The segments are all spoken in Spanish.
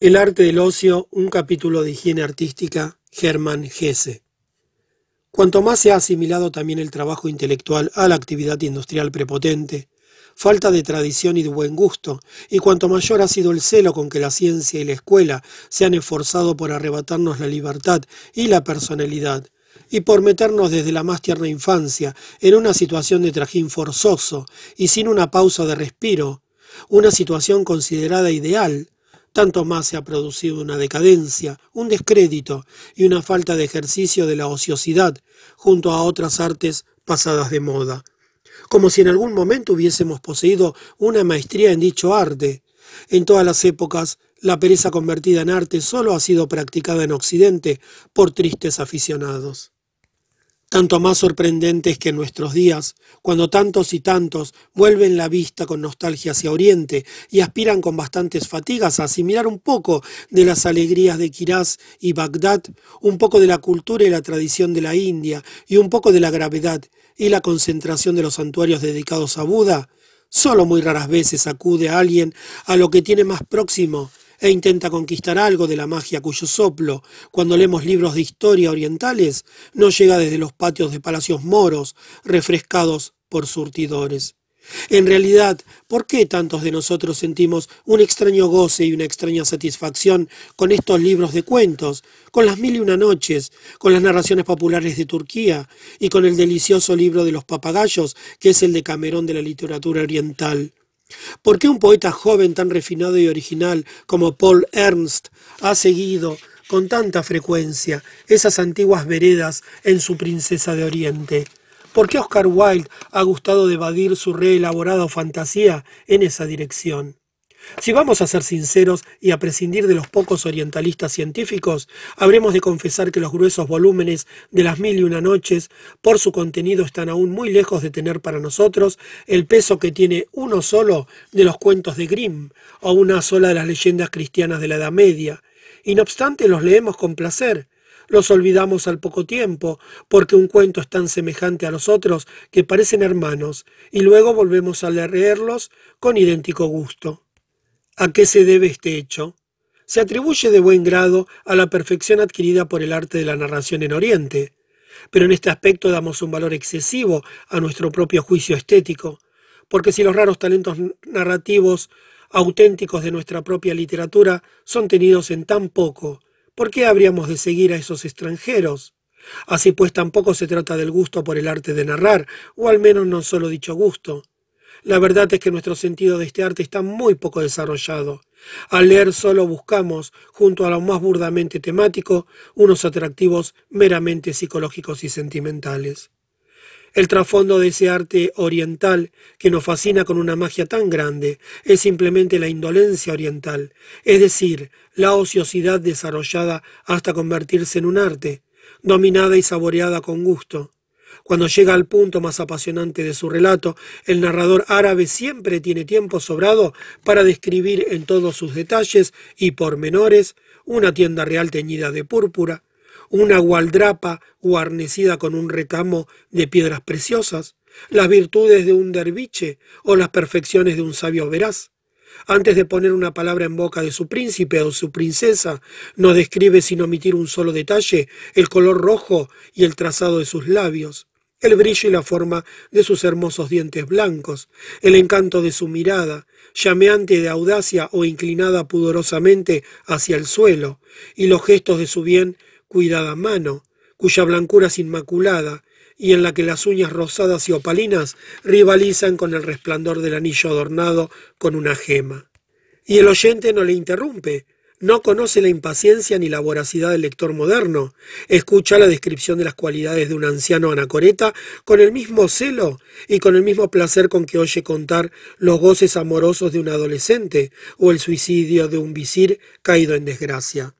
El arte del ocio, un capítulo de higiene artística, Hermann Hesse. Cuanto más se ha asimilado también el trabajo intelectual a la actividad industrial prepotente, falta de tradición y de buen gusto, y cuanto mayor ha sido el celo con que la ciencia y la escuela se han esforzado por arrebatarnos la libertad y la personalidad, y por meternos desde la más tierna infancia en una situación de trajín forzoso y sin una pausa de respiro, una situación considerada ideal, tanto más se ha producido una decadencia, un descrédito y una falta de ejercicio de la ociosidad junto a otras artes pasadas de moda. Como si en algún momento hubiésemos poseído una maestría en dicho arte. En todas las épocas, la pereza convertida en arte solo ha sido practicada en Occidente por tristes aficionados. Tanto más sorprendente es que en nuestros días, cuando tantos y tantos vuelven la vista con nostalgia hacia Oriente y aspiran con bastantes fatigas a asimilar un poco de las alegrías de Kiraz y Bagdad, un poco de la cultura y la tradición de la India y un poco de la gravedad y la concentración de los santuarios dedicados a Buda, solo muy raras veces acude a alguien a lo que tiene más próximo e intenta conquistar algo de la magia cuyo soplo, cuando leemos libros de historia orientales, no llega desde los patios de palacios moros, refrescados por surtidores. En realidad, ¿por qué tantos de nosotros sentimos un extraño goce y una extraña satisfacción con estos libros de cuentos, con las mil y una noches, con las narraciones populares de Turquía y con el delicioso libro de los papagayos, que es el de Camerón de la literatura oriental? ¿Por qué un poeta joven tan refinado y original como Paul Ernst ha seguido con tanta frecuencia esas antiguas veredas en su Princesa de Oriente? ¿Por qué Oscar Wilde ha gustado de evadir su reelaborada fantasía en esa dirección? Si vamos a ser sinceros y a prescindir de los pocos orientalistas científicos, habremos de confesar que los gruesos volúmenes de las mil y una noches, por su contenido, están aún muy lejos de tener para nosotros el peso que tiene uno solo de los cuentos de Grimm o una sola de las leyendas cristianas de la Edad Media. Y no obstante los leemos con placer, los olvidamos al poco tiempo, porque un cuento es tan semejante a los otros que parecen hermanos, y luego volvemos a leerlos con idéntico gusto. ¿A qué se debe este hecho? Se atribuye de buen grado a la perfección adquirida por el arte de la narración en Oriente, pero en este aspecto damos un valor excesivo a nuestro propio juicio estético, porque si los raros talentos narrativos auténticos de nuestra propia literatura son tenidos en tan poco, ¿por qué habríamos de seguir a esos extranjeros? Así pues tampoco se trata del gusto por el arte de narrar, o al menos no solo dicho gusto, la verdad es que nuestro sentido de este arte está muy poco desarrollado. Al leer solo buscamos, junto a lo más burdamente temático, unos atractivos meramente psicológicos y sentimentales. El trasfondo de ese arte oriental, que nos fascina con una magia tan grande, es simplemente la indolencia oriental, es decir, la ociosidad desarrollada hasta convertirse en un arte, dominada y saboreada con gusto. Cuando llega al punto más apasionante de su relato, el narrador árabe siempre tiene tiempo sobrado para describir en todos sus detalles y pormenores una tienda real teñida de púrpura, una gualdrapa guarnecida con un recamo de piedras preciosas, las virtudes de un derviche o las perfecciones de un sabio veraz. Antes de poner una palabra en boca de su príncipe o su princesa, no describe sin omitir un solo detalle el color rojo y el trazado de sus labios el brillo y la forma de sus hermosos dientes blancos, el encanto de su mirada, llameante de audacia o inclinada pudorosamente hacia el suelo, y los gestos de su bien cuidada mano, cuya blancura es inmaculada, y en la que las uñas rosadas y opalinas rivalizan con el resplandor del anillo adornado con una gema. Y el oyente no le interrumpe, no conoce la impaciencia ni la voracidad del lector moderno. Escucha la descripción de las cualidades de un anciano anacoreta con el mismo celo y con el mismo placer con que oye contar los goces amorosos de un adolescente o el suicidio de un visir caído en desgracia.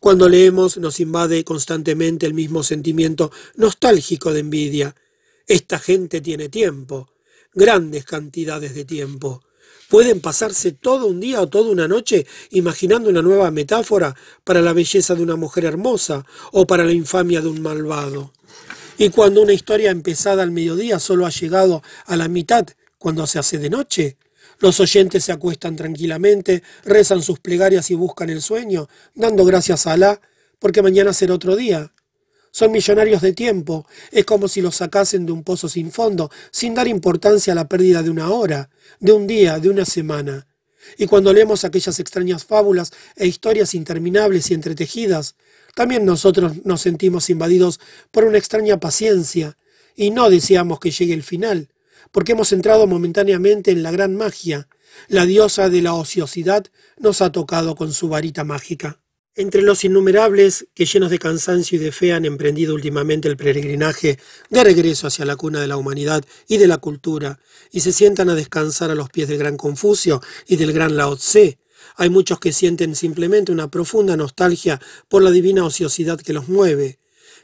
Cuando leemos nos invade constantemente el mismo sentimiento nostálgico de envidia. Esta gente tiene tiempo, grandes cantidades de tiempo. Pueden pasarse todo un día o toda una noche imaginando una nueva metáfora para la belleza de una mujer hermosa o para la infamia de un malvado. Y cuando una historia empezada al mediodía solo ha llegado a la mitad cuando se hace de noche, Los oyentes se acuestan tranquilamente, rezan sus plegarias y buscan el sueño, dando gracias a Alá, porque mañana será otro día. Son millonarios de tiempo, es como si los sacasen de un pozo sin fondo, sin dar importancia a la pérdida de una hora, de un día, de una semana. Y cuando leemos aquellas extrañas fábulas e historias interminables y entretejidas, también nosotros nos sentimos invadidos por una extraña paciencia, y no deseamos que llegue el final, porque hemos entrado momentáneamente en la gran magia. La diosa de la ociosidad nos ha tocado con su varita mágica. Entre los innumerables que llenos de cansancio y de fe han emprendido últimamente el peregrinaje de regreso hacia la cuna de la humanidad y de la cultura, y se sientan a descansar a los pies del gran Confucio y del gran Lao Tse, hay muchos que sienten simplemente una profunda nostalgia por la divina ociosidad que los mueve,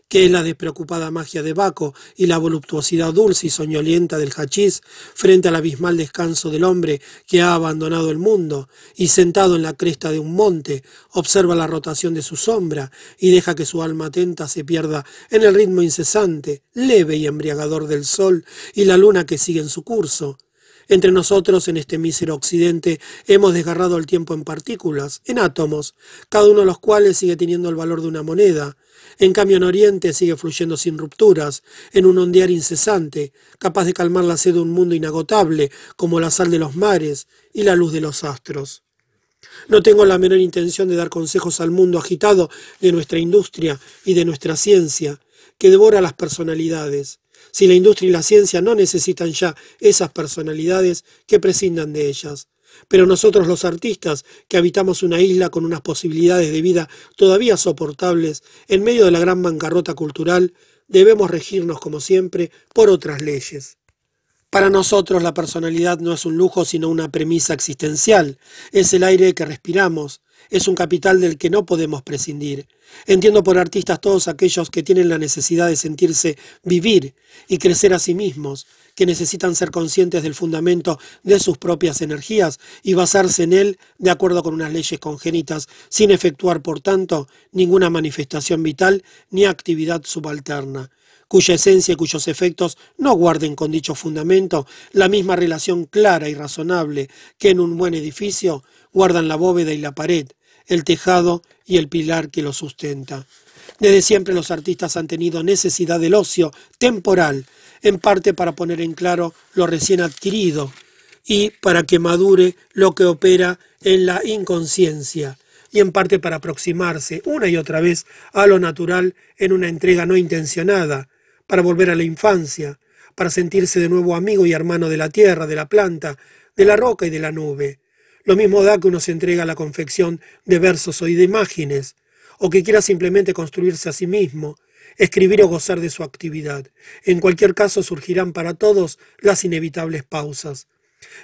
que es la despreocupada magia de Baco y la voluptuosidad dulce y soñolienta del hachís frente al abismal descanso del hombre que ha abandonado el mundo y sentado en la cresta de un monte observa la rotación de su sombra y deja que su alma atenta se pierda en el ritmo incesante, leve y embriagador del sol y la luna que sigue en su curso. Entre nosotros, en este mísero occidente, hemos desgarrado el tiempo en partículas, en átomos, cada uno de los cuales sigue teniendo el valor de una moneda, en cambio, en Oriente sigue fluyendo sin rupturas, en un ondear incesante, capaz de calmar la sed de un mundo inagotable, como la sal de los mares y la luz de los astros. No tengo la menor intención de dar consejos al mundo agitado de nuestra industria y de nuestra ciencia, que devora las personalidades. Si la industria y la ciencia no necesitan ya esas personalidades, que prescindan de ellas. Pero nosotros los artistas, que habitamos una isla con unas posibilidades de vida todavía soportables, en medio de la gran bancarrota cultural, debemos regirnos, como siempre, por otras leyes. Para nosotros la personalidad no es un lujo, sino una premisa existencial. Es el aire que respiramos, es un capital del que no podemos prescindir. Entiendo por artistas todos aquellos que tienen la necesidad de sentirse vivir y crecer a sí mismos, que necesitan ser conscientes del fundamento de sus propias energías y basarse en él de acuerdo con unas leyes congénitas, sin efectuar, por tanto, ninguna manifestación vital ni actividad subalterna cuya esencia y cuyos efectos no guarden con dicho fundamento la misma relación clara y razonable que en un buen edificio guardan la bóveda y la pared, el tejado y el pilar que lo sustenta. Desde siempre los artistas han tenido necesidad del ocio temporal, en parte para poner en claro lo recién adquirido y para que madure lo que opera en la inconsciencia, y en parte para aproximarse una y otra vez a lo natural en una entrega no intencionada, para volver a la infancia, para sentirse de nuevo amigo y hermano de la tierra, de la planta, de la roca y de la nube. Lo mismo da que uno se entrega a la confección de versos o de imágenes, o que quiera simplemente construirse a sí mismo, escribir o gozar de su actividad. En cualquier caso surgirán para todos las inevitables pausas.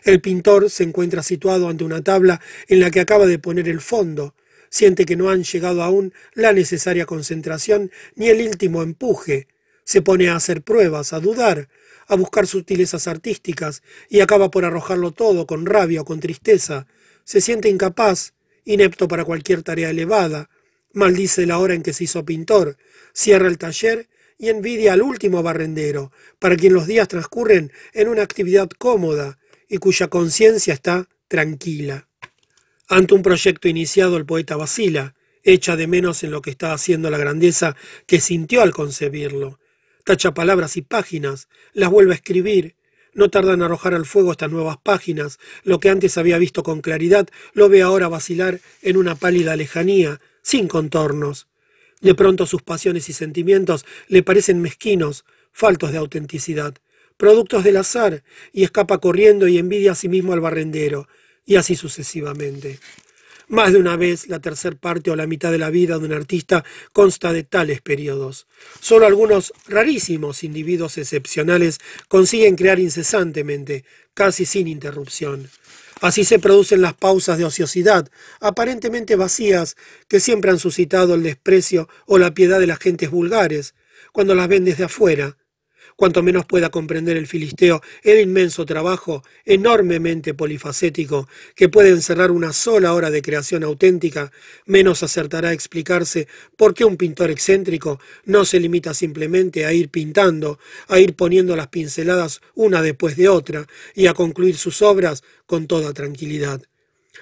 El pintor se encuentra situado ante una tabla en la que acaba de poner el fondo, siente que no han llegado aún la necesaria concentración ni el último empuje, se pone a hacer pruebas, a dudar, a buscar sutilezas artísticas y acaba por arrojarlo todo con rabia o con tristeza. Se siente incapaz, inepto para cualquier tarea elevada, maldice la hora en que se hizo pintor, cierra el taller y envidia al último barrendero, para quien los días transcurren en una actividad cómoda y cuya conciencia está tranquila. Ante un proyecto iniciado el poeta vacila, echa de menos en lo que está haciendo la grandeza que sintió al concebirlo, tacha palabras y páginas, las vuelve a escribir, no tarda en arrojar al fuego estas nuevas páginas, lo que antes había visto con claridad lo ve ahora vacilar en una pálida lejanía, sin contornos. De pronto sus pasiones y sentimientos le parecen mezquinos, faltos de autenticidad, productos del azar, y escapa corriendo y envidia a sí mismo al barrendero, y así sucesivamente. Más de una vez, la tercer parte o la mitad de la vida de un artista consta de tales periodos. Solo algunos rarísimos individuos excepcionales consiguen crear incesantemente, casi sin interrupción. Así se producen las pausas de ociosidad, aparentemente vacías, que siempre han suscitado el desprecio o la piedad de las gentes vulgares, cuando las ven desde afuera, Cuanto menos pueda comprender el filisteo el inmenso trabajo, enormemente polifacético, que puede encerrar una sola hora de creación auténtica, menos acertará a explicarse por qué un pintor excéntrico no se limita simplemente a ir pintando, a ir poniendo las pinceladas una después de otra y a concluir sus obras con toda tranquilidad.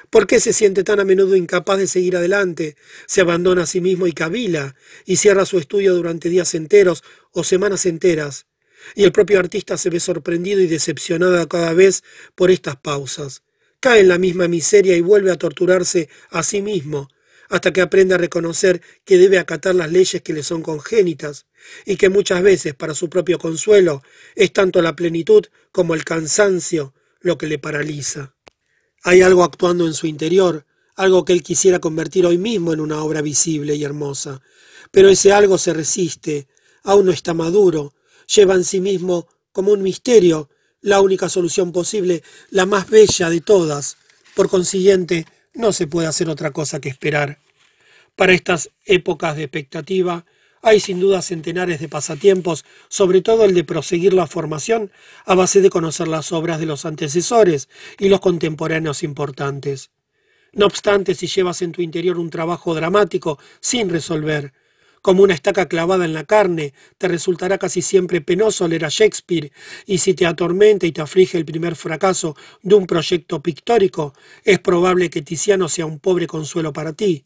¿Por qué se siente tan a menudo incapaz de seguir adelante? Se abandona a sí mismo y cavila, y cierra su estudio durante días enteros o semanas enteras y el propio artista se ve sorprendido y decepcionado cada vez por estas pausas. Cae en la misma miseria y vuelve a torturarse a sí mismo, hasta que aprende a reconocer que debe acatar las leyes que le son congénitas, y que muchas veces para su propio consuelo es tanto la plenitud como el cansancio lo que le paraliza. Hay algo actuando en su interior, algo que él quisiera convertir hoy mismo en una obra visible y hermosa, pero ese algo se resiste, aún no está maduro, lleva en sí mismo como un misterio la única solución posible, la más bella de todas. Por consiguiente, no se puede hacer otra cosa que esperar. Para estas épocas de expectativa, hay sin duda centenares de pasatiempos, sobre todo el de proseguir la formación a base de conocer las obras de los antecesores y los contemporáneos importantes. No obstante, si llevas en tu interior un trabajo dramático sin resolver, como una estaca clavada en la carne, te resultará casi siempre penoso leer a Shakespeare, y si te atormenta y te aflige el primer fracaso de un proyecto pictórico, es probable que Tiziano sea un pobre consuelo para ti.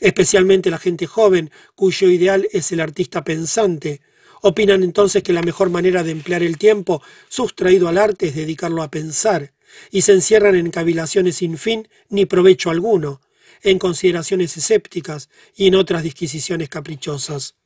Especialmente la gente joven, cuyo ideal es el artista pensante, opinan entonces que la mejor manera de emplear el tiempo sustraído al arte es dedicarlo a pensar, y se encierran en cavilaciones sin fin ni provecho alguno, en consideraciones escépticas y en otras disquisiciones caprichosas.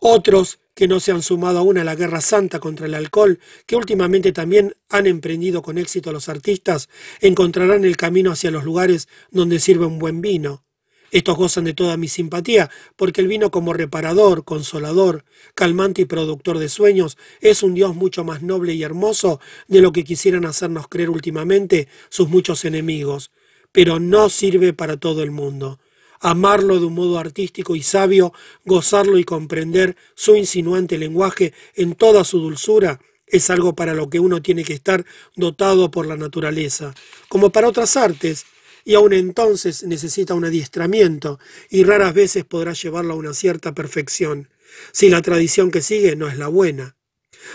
Otros, que no se han sumado aún a la guerra santa contra el alcohol, que últimamente también han emprendido con éxito los artistas, encontrarán el camino hacia los lugares donde sirve un buen vino. Estos gozan de toda mi simpatía, porque el vino como reparador, consolador, calmante y productor de sueños es un Dios mucho más noble y hermoso de lo que quisieran hacernos creer últimamente sus muchos enemigos, pero no sirve para todo el mundo. Amarlo de un modo artístico y sabio, gozarlo y comprender su insinuante lenguaje en toda su dulzura, es algo para lo que uno tiene que estar dotado por la naturaleza, como para otras artes, y aun entonces necesita un adiestramiento, y raras veces podrá llevarlo a una cierta perfección, si la tradición que sigue no es la buena.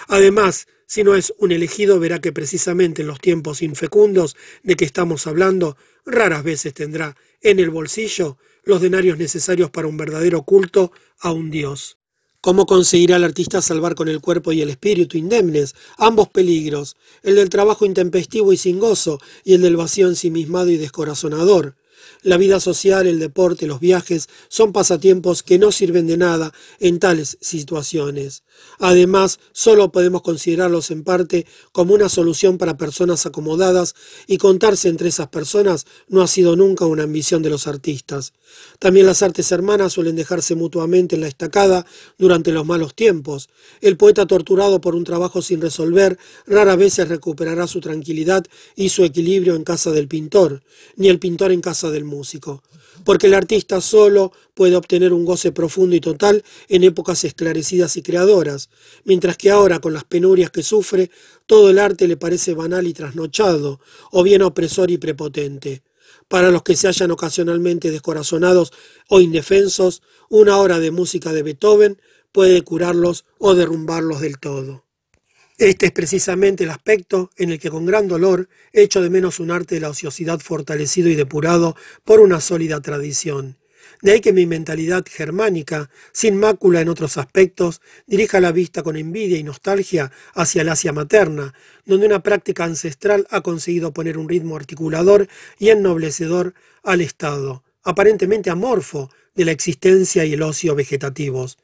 Además, si no es un elegido, verá que precisamente en los tiempos infecundos de que estamos hablando, raras veces tendrá en el bolsillo los denarios necesarios para un verdadero culto a un dios. ¿Cómo conseguirá el artista salvar con el cuerpo y el espíritu indemnes ambos peligros, el del trabajo intempestivo y sin gozo y el del vacío ensimismado y descorazonador? La vida social, el deporte, los viajes son pasatiempos que no sirven de nada en tales situaciones. Además, solo podemos considerarlos en parte como una solución para personas acomodadas y contarse entre esas personas no ha sido nunca una ambición de los artistas. También las artes hermanas suelen dejarse mutuamente en la estacada durante los malos tiempos. El poeta torturado por un trabajo sin resolver rara vez recuperará su tranquilidad y su equilibrio en casa del pintor, ni el pintor en casa del músico, porque el artista solo puede obtener un goce profundo y total en épocas esclarecidas y creadoras, mientras que ahora, con las penurias que sufre, todo el arte le parece banal y trasnochado, o bien opresor y prepotente. Para los que se hallan ocasionalmente descorazonados o indefensos, una hora de música de Beethoven puede curarlos o derrumbarlos del todo. Este es precisamente el aspecto en el que con gran dolor echo de menos un arte de la ociosidad fortalecido y depurado por una sólida tradición. De ahí que mi mentalidad germánica, sin mácula en otros aspectos, dirija la vista con envidia y nostalgia hacia el Asia materna, donde una práctica ancestral ha conseguido poner un ritmo articulador y ennoblecedor al estado, aparentemente amorfo, de la existencia y el ocio vegetativos.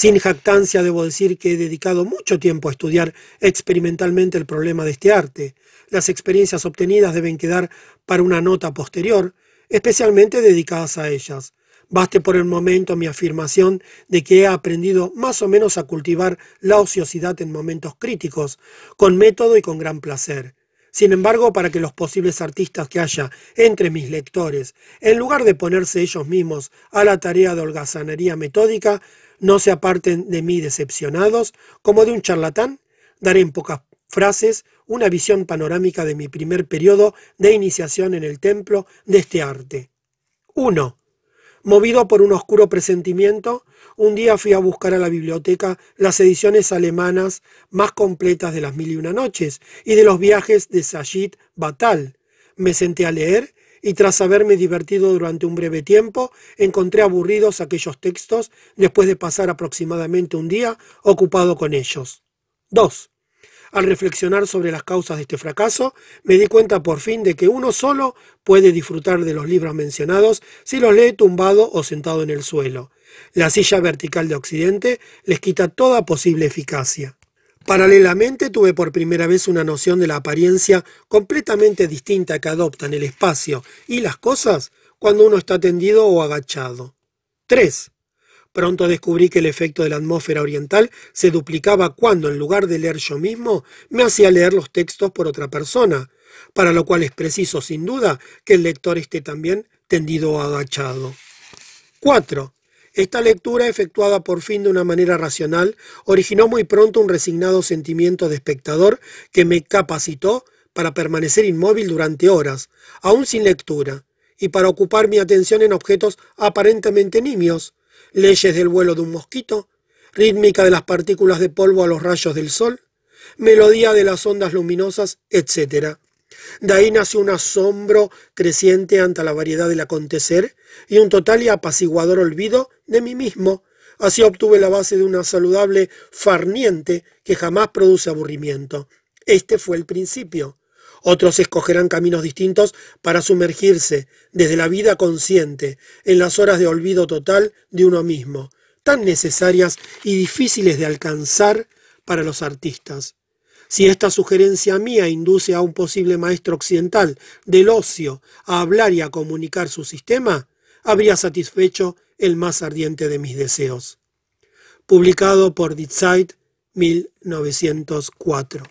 Sin jactancia debo decir que he dedicado mucho tiempo a estudiar experimentalmente el problema de este arte. Las experiencias obtenidas deben quedar para una nota posterior, especialmente dedicadas a ellas. Baste por el momento mi afirmación de que he aprendido más o menos a cultivar la ociosidad en momentos críticos, con método y con gran placer. Sin embargo, para que los posibles artistas que haya entre mis lectores, en lugar de ponerse ellos mismos a la tarea de holgazanería metódica, No se aparten de mí decepcionados, como de un charlatán, daré en pocas frases una visión panorámica de mi primer periodo de iniciación en el templo de este arte. 1. Movido por un oscuro presentimiento, un día fui a buscar a la biblioteca las ediciones alemanas más completas de las Mil y Una Noches y de los viajes de Sajid Batal. Me senté a leer y tras haberme divertido durante un breve tiempo, encontré aburridos aquellos textos después de pasar aproximadamente un día ocupado con ellos. 2. Al reflexionar sobre las causas de este fracaso, me di cuenta por fin de que uno solo puede disfrutar de los libros mencionados si los lee tumbado o sentado en el suelo. La silla vertical de Occidente les quita toda posible eficacia. Paralelamente tuve por primera vez una noción de la apariencia completamente distinta que adoptan el espacio y las cosas cuando uno está tendido o agachado. 3. Pronto descubrí que el efecto de la atmósfera oriental se duplicaba cuando, en lugar de leer yo mismo, me hacía leer los textos por otra persona, para lo cual es preciso, sin duda, que el lector esté también tendido o agachado. 4. Esta lectura, efectuada por fin de una manera racional, originó muy pronto un resignado sentimiento de espectador que me capacitó para permanecer inmóvil durante horas, aún sin lectura, y para ocupar mi atención en objetos aparentemente nimios, leyes del vuelo de un mosquito, rítmica de las partículas de polvo a los rayos del sol, melodía de las ondas luminosas, etc. De ahí nació un asombro creciente ante la variedad del acontecer y un total y apaciguador olvido de mí mismo. Así obtuve la base de una saludable farniente que jamás produce aburrimiento. Este fue el principio. Otros escogerán caminos distintos para sumergirse desde la vida consciente en las horas de olvido total de uno mismo, tan necesarias y difíciles de alcanzar para los artistas. Si esta sugerencia mía induce a un posible maestro occidental del ocio a hablar y a comunicar su sistema, habría satisfecho el más ardiente de mis deseos. Publicado por Die Zeit 1904.